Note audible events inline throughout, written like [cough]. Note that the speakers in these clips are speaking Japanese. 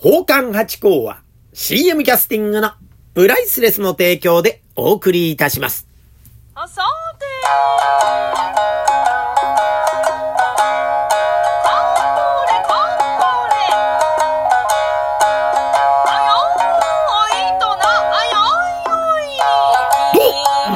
宝冠八甲は CM キャスティングのプライスレスの提供でお送りいたします。あさて。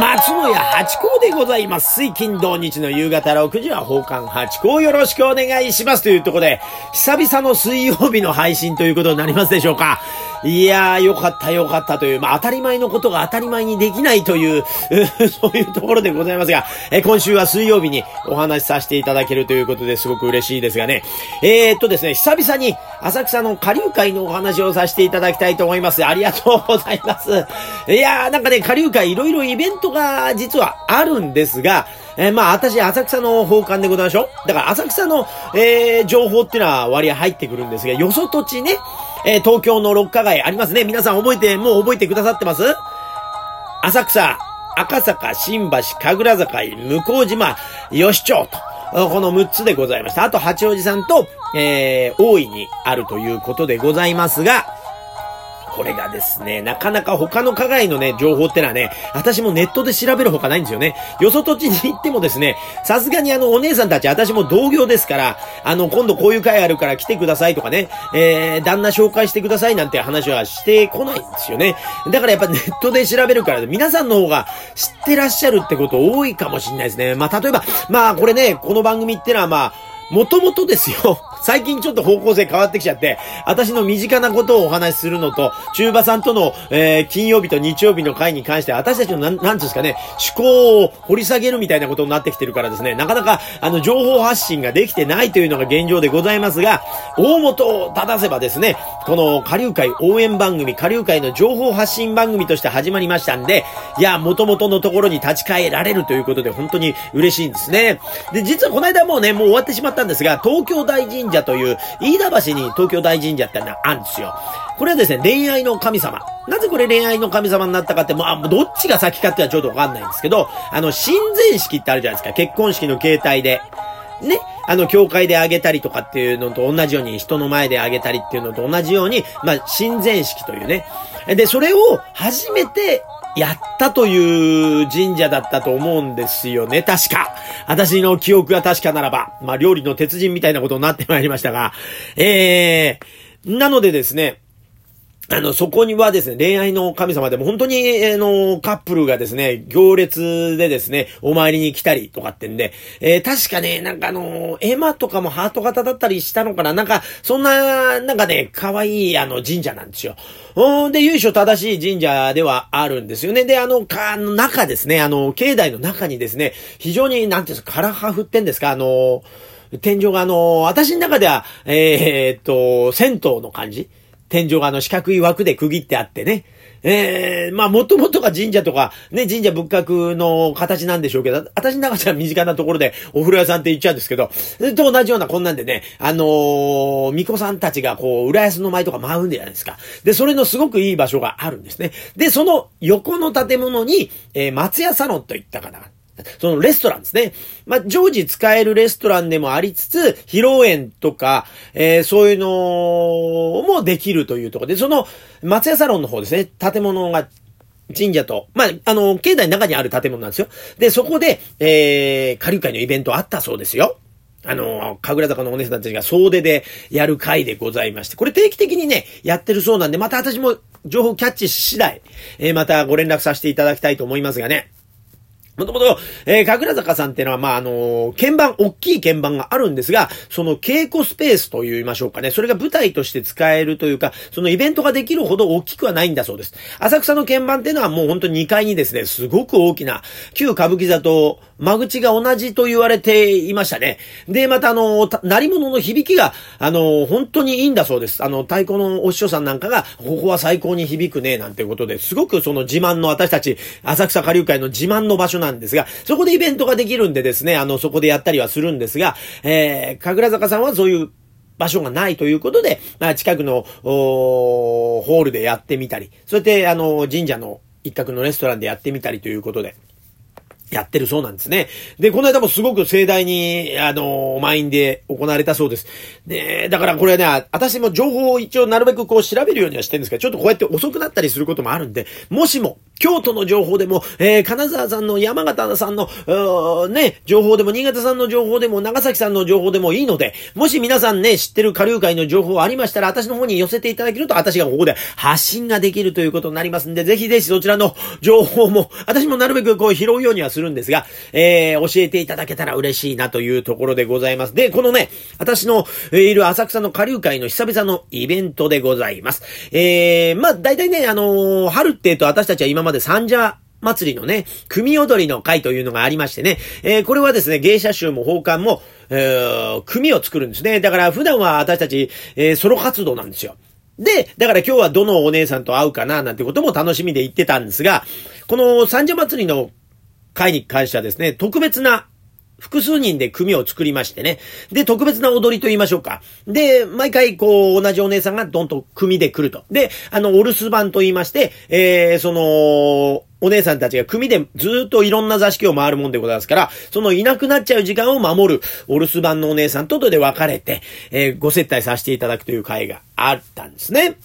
松野屋八甲でございます。水金土日の夕方6時は宝冠八甲よろしくお願いしますというとこで、久々の水曜日の配信ということになりますでしょうか。いやー、よかったよかったという、まあ当たり前のことが当たり前にできないという、[laughs] そういうところでございますが、え今週は水曜日にお話しさせていただけるということですごく嬉しいですがね。えー、っとですね、久々に浅草の下流会のお話をさせていただきたいと思います。ありがとうございます。いやー、なんかね、下流会いろいろイベントが実はあるんですが、えーまあ、私、浅草の奉還でございましょだから、浅草の、えー、情報っていうのは割合入ってくるんですが、よそ土地ね、えー東京の六花街ありますね。皆さん覚えて、もう覚えてくださってます？浅草、赤坂、新橋、神楽坂、向島、吉町と、この6つでございました。あと、八王子さんと、えー、大いにあるということでございますが、これがですね、なかなか他の課外のね、情報ってのはね、私もネットで調べるほかないんですよね。よそ土地に行ってもですね、さすがにあの、お姉さんたち、私も同業ですから、あの、今度こういう会あるから来てくださいとかね、えー、旦那紹介してくださいなんて話はしてこないんですよね。だからやっぱネットで調べるから、皆さんの方が知ってらっしゃるってこと多いかもしれないですね。まあ、例えば、まあ、これね、この番組ってのはまあ、もともとですよ。最近ちょっと方向性変わってきちゃって、私の身近なことをお話しするのと、中馬さんとの、えー金曜日と日曜日の回に関して、私たちのなん、なんですかね、思考を掘り下げるみたいなことになってきてるからですね、なかなか、あの、情報発信ができてないというのが現状でございますが、大元を正せばですね、この下流会応援番組、下流会の情報発信番組として始まりましたんで、いや、元々のところに立ち返られるということで、本当に嬉しいんですね。で、実はこの間もうね、もう終わってしまったんですが、東京大神社という、飯田橋に東京大神社ってのあるんですよ。これはですね、恋愛の神様。なぜこれ恋愛の神様になったかって、も、あ、もうどっちが先かってはちょっとわかんないんですけど、あの、親善式ってあるじゃないですか。結婚式の形態で。ね、あの、教会であげたりとかっていうのと同じように、人の前であげたりっていうのと同じように、まあ、親善式というね。で、それを初めてやったという神社だったと思うんですよね、確か。私の記憶が確かならば。まあ、料理の鉄人みたいなことになってまいりましたが。えー、なのでですね、あの、そこにはですね、恋愛の神様でも本当に、あの、カップルがですね、行列でですね、お参りに来たりとかってんで、えー確かね、なんかあの、絵馬とかもハート型だったりしたのかな？なんか、そんな、なんかね、可愛いあの神社なんですよ。うんで、由緒正しい神社ではあるんですよね。で、あの、か、の中ですね、あの、境内の中にですね、非常に、なんていうんですか、カラハフってんですか、あの、天井があの、私の中では、えーっと、銭湯の感じ天井があの四角い枠で区切ってあってね。ええまあ、もともとが神社とか、ね、神社仏閣の形なんでしょうけど、私の中では身近なところでお風呂屋さんって言っちゃうんですけど、それと同じようなこんなんでね、あのー、巫女さんたちがこう、浦安の舞とか舞うんじゃないですか。で、それのすごくいい場所があるんですね。で、その横の建物に、えー松屋サロンといったかな。そのレストランですね。まあ、常時使えるレストランでもありつつ、披露宴とか、えーそういうのもできるというところで、その松屋サロンの方ですね、建物が神社と、まあ、あの、境内の中にある建物なんですよ。で、そこで、えー、下流会のイベントあったそうですよ。あの、神楽坂のお姉さんたちが総出でやる会でございまして、これ定期的にね、やってるそうなんで、また私も情報キャッチし次第、えーまたご連絡させていただきたいと思いますがね。もともと、えー、神楽坂さんっていうのは、まあ、あのー鍵盤、大きい鍵盤があるんですが、その稽古スペースと言いましょうかね。それが舞台として使えるというか、そのイベントができるほど大きくはないんだそうです。浅草の鍵盤っていうのはもうほんと2階にですね、すごく大きな、旧歌舞伎座と間口が同じと言われていましたね。で、またあの、た鳴り物の響きが、あの、本当にいいんだそうです。あの、太鼓のお師匠さんなんかが、ここは最高に響くね、なんていうことで、すごくその自慢の私たち、浅草下流会の自慢の場所なんですが、そこでイベントができるんでですね、あの、そこでやったりはするんですが、えー、神楽坂さんはそういう、場所がないということで、まあ、近くの、ホールでやってみたり、そうやって、あの、神社の一角のレストランでやってみたりということで、やってるそうなんですね。で、この間もすごく盛大に、あの、満員で行われたそうです。で、だからこれね、私も情報を一応なるべくこう調べるようにはしてるんですけど、ちょっとこうやって遅くなったりすることもあるんで、もしも、京都の情報でも、えー、金沢さんの山形さんの、ね、情報でも、新潟さんの情報でも、長崎さんの情報でもいいので、もし皆さんね、知ってる下流会の情報ありましたら、私の方に寄せていただけると、私がここで発信ができるということになりますんで、ぜひぜひそちらの情報も、私もなるべくこう拾うようにはするんですが、えー、教えていただけたら嬉しいなというところでございます。で、このね、私の、いる浅草の下流会の久々のイベントでございます。えー、まあ、大体ね、あのー、春って言うと私たちは今までまで三者祭りのね、組踊りの会というのがありましてね、えー、これはですね、芸者集も奉還も、えー、組を作るんですね。だから普段は私たち、えー、ソロ活動なんですよ。で、だから今日はどのお姉さんと会うかななんてことも楽しみで言ってたんですが、この三社祭りの会に関してはですね、特別な複数人で組を作りましてね。で、特別な踊りと言いましょうか。で、毎回こう、同じお姉さんがどんと組で来ると。で、あの、お留守番と言いまして、えー、その、お姉さんたちが組でずっといろんな座敷を回るもんでございますから、そのいなくなっちゃう時間を守るお留守番のお姉さんととで分かれて、えー、ご接待させていただくという会があったんですね。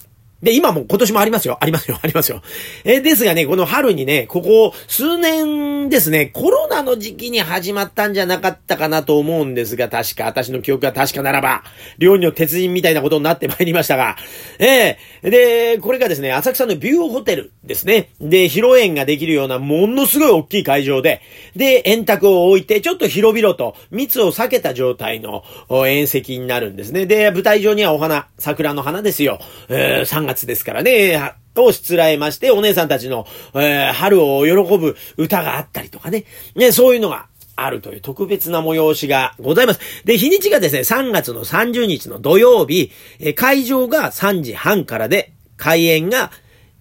で、今も今年もありますよ。ありますよ。ありますよ。えー、ですがね、この春にね、ここ数年ですね、コロナの時期に始まったんじゃなかったかなと思うんですが、確か、私の記憶が確かならば、料理の鉄人みたいなことになってまいりましたが、えー、で、これがですね、浅草のビューホテルですね。で、披露宴ができるようなものすごい大きい会場で、で、円卓を置いて、ちょっと広々と密を避けた状態の宴席になるんですね。で、舞台上にはお花、桜の花ですよ。えー、3月ですからね、をしつらえまして、お姉さんたちの、えー、春を喜ぶ歌があったりとかね。ね、そういうのがあるという特別な催しがございます。で、日にちがですね、3月の30日の土曜日、えー、会場が3時半からで、開演が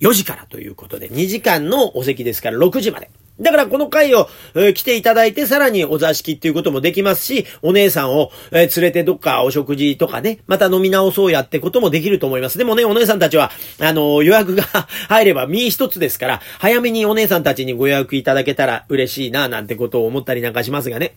4時からということで、2時間のお席ですから6時まで。だからこの回を、えー、来ていただいて、さらにお座敷っていうこともできますし、お姉さんを、えー、連れてどっかお食事とかね、また飲み直そうやってこともできると思います。でもね、お姉さんたちは、あのー、予約が [laughs] 入れば身一つですから、早めにお姉さんたちにご予約いただけたら嬉しいな、なんてことを思ったりなんかしますがね。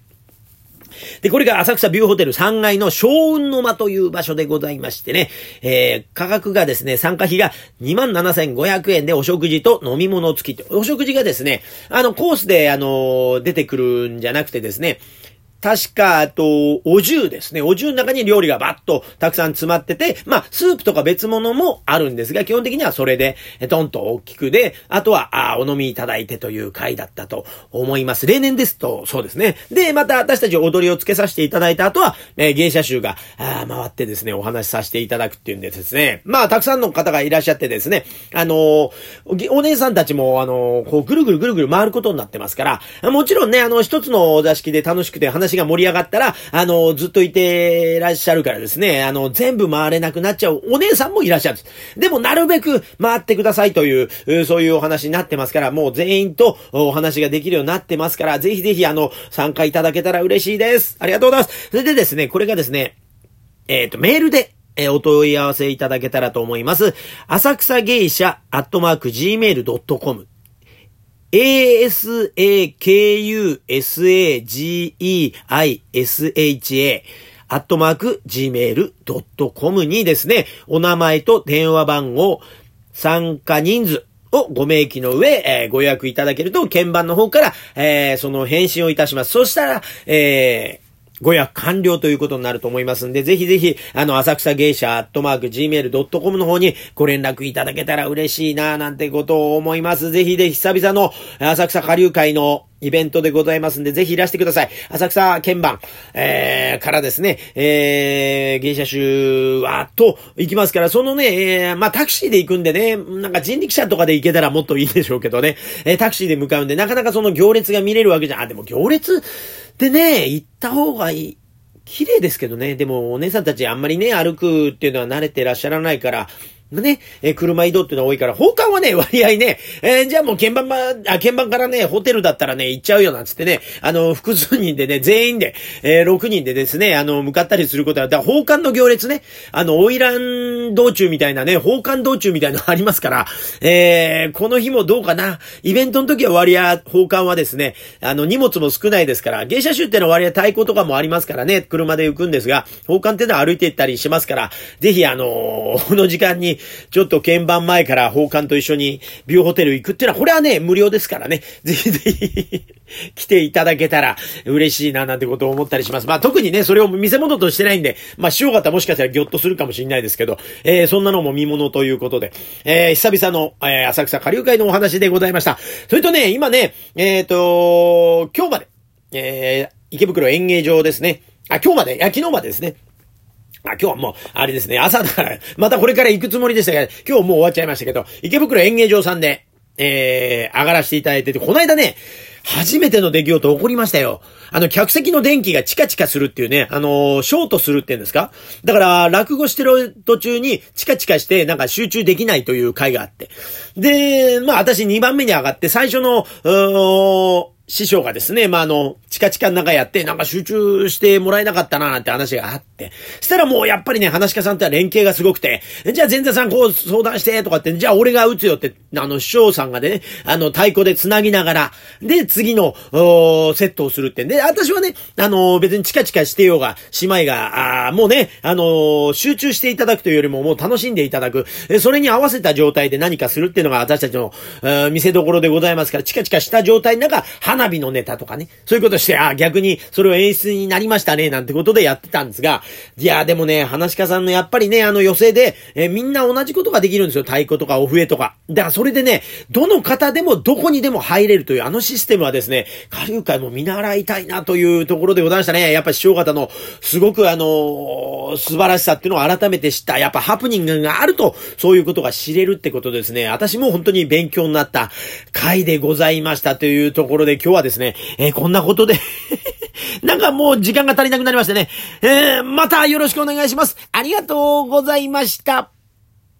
で、これが浅草ビューホテル3階の小雲の間という場所でございましてね、えー、価格がですね、参加費が27,500円でお食事と飲み物付きと。お食事がですね、あの、コースで、あの、出てくるんじゃなくてですね、確か、あと、お重ですね。お重の中に料理がバッとたくさん詰まってて、まあ、スープとか別物もあるんですが、基本的にはそれで、トンと大きくで、あとは、あお飲みいただいてという回だったと思います。例年ですと、そうですね。で、また私たち踊りをつけさせていただいた後は、えー、芸者集が、あ回ってですね、お話しさせていただくっていうんでですね。まあ、たくさんの方がいらっしゃってですね、あのー、お姉さんたちも、あのー、こう、ぐるぐるぐるぐる回ることになってますから、もちろんね、あの、一つのお座敷で楽しくて話話が盛り上がったら、あの、ずっといてらっしゃるからですね、あの、全部回れなくなっちゃうお姉さんもいらっしゃるんです。でも、なるべく回ってくださいという、そういうお話になってますから、もう全員とお話ができるようになってますから、ぜひぜひ、あの、参加いただけたら嬉しいです。ありがとうございます。それでですね、これがですね、えっ、ー、と、メールで、えお問い合わせいただけたらと思います。浅草芸者アットマーク gmail.com asakusageisha アットマーク gmail.com にですね、お名前と電話番号、参加人数をご明記の上、えー、ご予約いただけると、鍵盤の方から、えー、その返信をいたします。そしたら、えー、ご予約完了ということになると思いますんで、ぜひぜひ、あの、浅草芸者アットマーク gmail.com の方にご連絡いただけたら嬉しいななんてことを思います。ぜひぜひ久々の浅草下流会のイベントでございますんで、ぜひいらしてください。浅草鍵盤、えー、からですね、えー、芸者集は、と、行きますから、そのね、えー、まあ、タクシーで行くんでね、なんか人力車とかで行けたらもっといいでしょうけどね、えー、タクシーで向かうんで、なかなかその行列が見れるわけじゃん。あ、でも行列、でね、行った方がいい。綺麗ですけどね。でも、お姉さんたちあんまりね、歩くっていうのは慣れてらっしゃらないから、ね、えー車移動っていうのは多いから、奉還はね、[laughs] 割合ね、えーじゃあもう鍵盤ま、あ、鍵盤からね、ホテルだったらね、行っちゃうよなんつってね、あの、複数人でね、全員で、えー6人でですね、あの、向かったりすることは、だから奉還の行列ね、あの、オイラン道中みたいなね、奉還道中みたいなのありますから、えーこの日もどうかな、イベントの時は割合、奉還はですね、あの、荷物も少ないですから、芸者集ってのは割合太鼓とかもありますからね、車で行くんですが、奉還っていうのは歩いて行ったりしますから、ぜひあのー [laughs] この時間に、ちょっと鍵盤前から奉還と一緒にビューホテル行くっていうのは、これはね、無料ですからね、[laughs] ぜひぜひ来ていただけたら嬉しいな、なんてことを思ったりします。まあ特にね、それを見せ物としてないんで、まあしよう方もしかしたらギョッとするかもしれないですけど、えー、そんなのも見物ということで、えー、久々の、えー、浅草下流会のお話でございました。それとね、今ね、えっ、と、今日まで、えー、池袋演芸場ですね。あ、今日まで、いや、昨日までですね。あ、今日はもう、あれですね、朝だから、またこれから行くつもりでしたけど、今日もう終わっちゃいましたけど、池袋演芸場さんで、えー、上がらせていただいてて、この間ね、初めての出来事起こりましたよ。あの、客席の電気がチカチカするっていうね、あのーショートするって言うんですか？だから、落語してる途中にチカチカして、なんか集中できないという回があって。で、まあ私2番目に上がって、最初の、うー師匠がですね、まあ、あの、チカチカの中やって、なんか集中してもらえなかったな、なんて話があって。したらもうやっぱりね、話し家さんっては連携がすごくて、じゃあ前座さんこう相談して、とかって、じゃあ俺が打つよって、あの、師匠さんがね、あの、太鼓で繋ぎながら、で、次の、おセットをするってんで、私はね、あの、別にチカチカしてようが、姉妹が、あーもうね、あの集中していただくというよりも、もう楽しんでいただく、それに合わせた状態で何かするっていうのが私たちの、えー見せ所でございますから、チカチカした状態の中、花火のネタとかね、そういうことして、あ逆にそれを演出になりましたね、なんてことでやってたんですが、いやでもね、話し家さんのやっぱりね、あの寄席で、えーみんな同じことができるんですよ。太鼓とかお笛とか。だからそれでね、どの方でもどこにでも入れるというあのシステムはですね、下流会も見習いたいなというところでございましたね。やっぱ師匠方の、すごくあのー素晴らしさっていうのを改めて知った。やっぱハプニングがあると、そういうことが知れるってことですね。私も本当に勉強になった回でございましたというところで今日はですね、えーこんなことで [laughs] なんかもう時間が足りなくなりましてね。えーまたよろしくお願いします。ありがとうございました。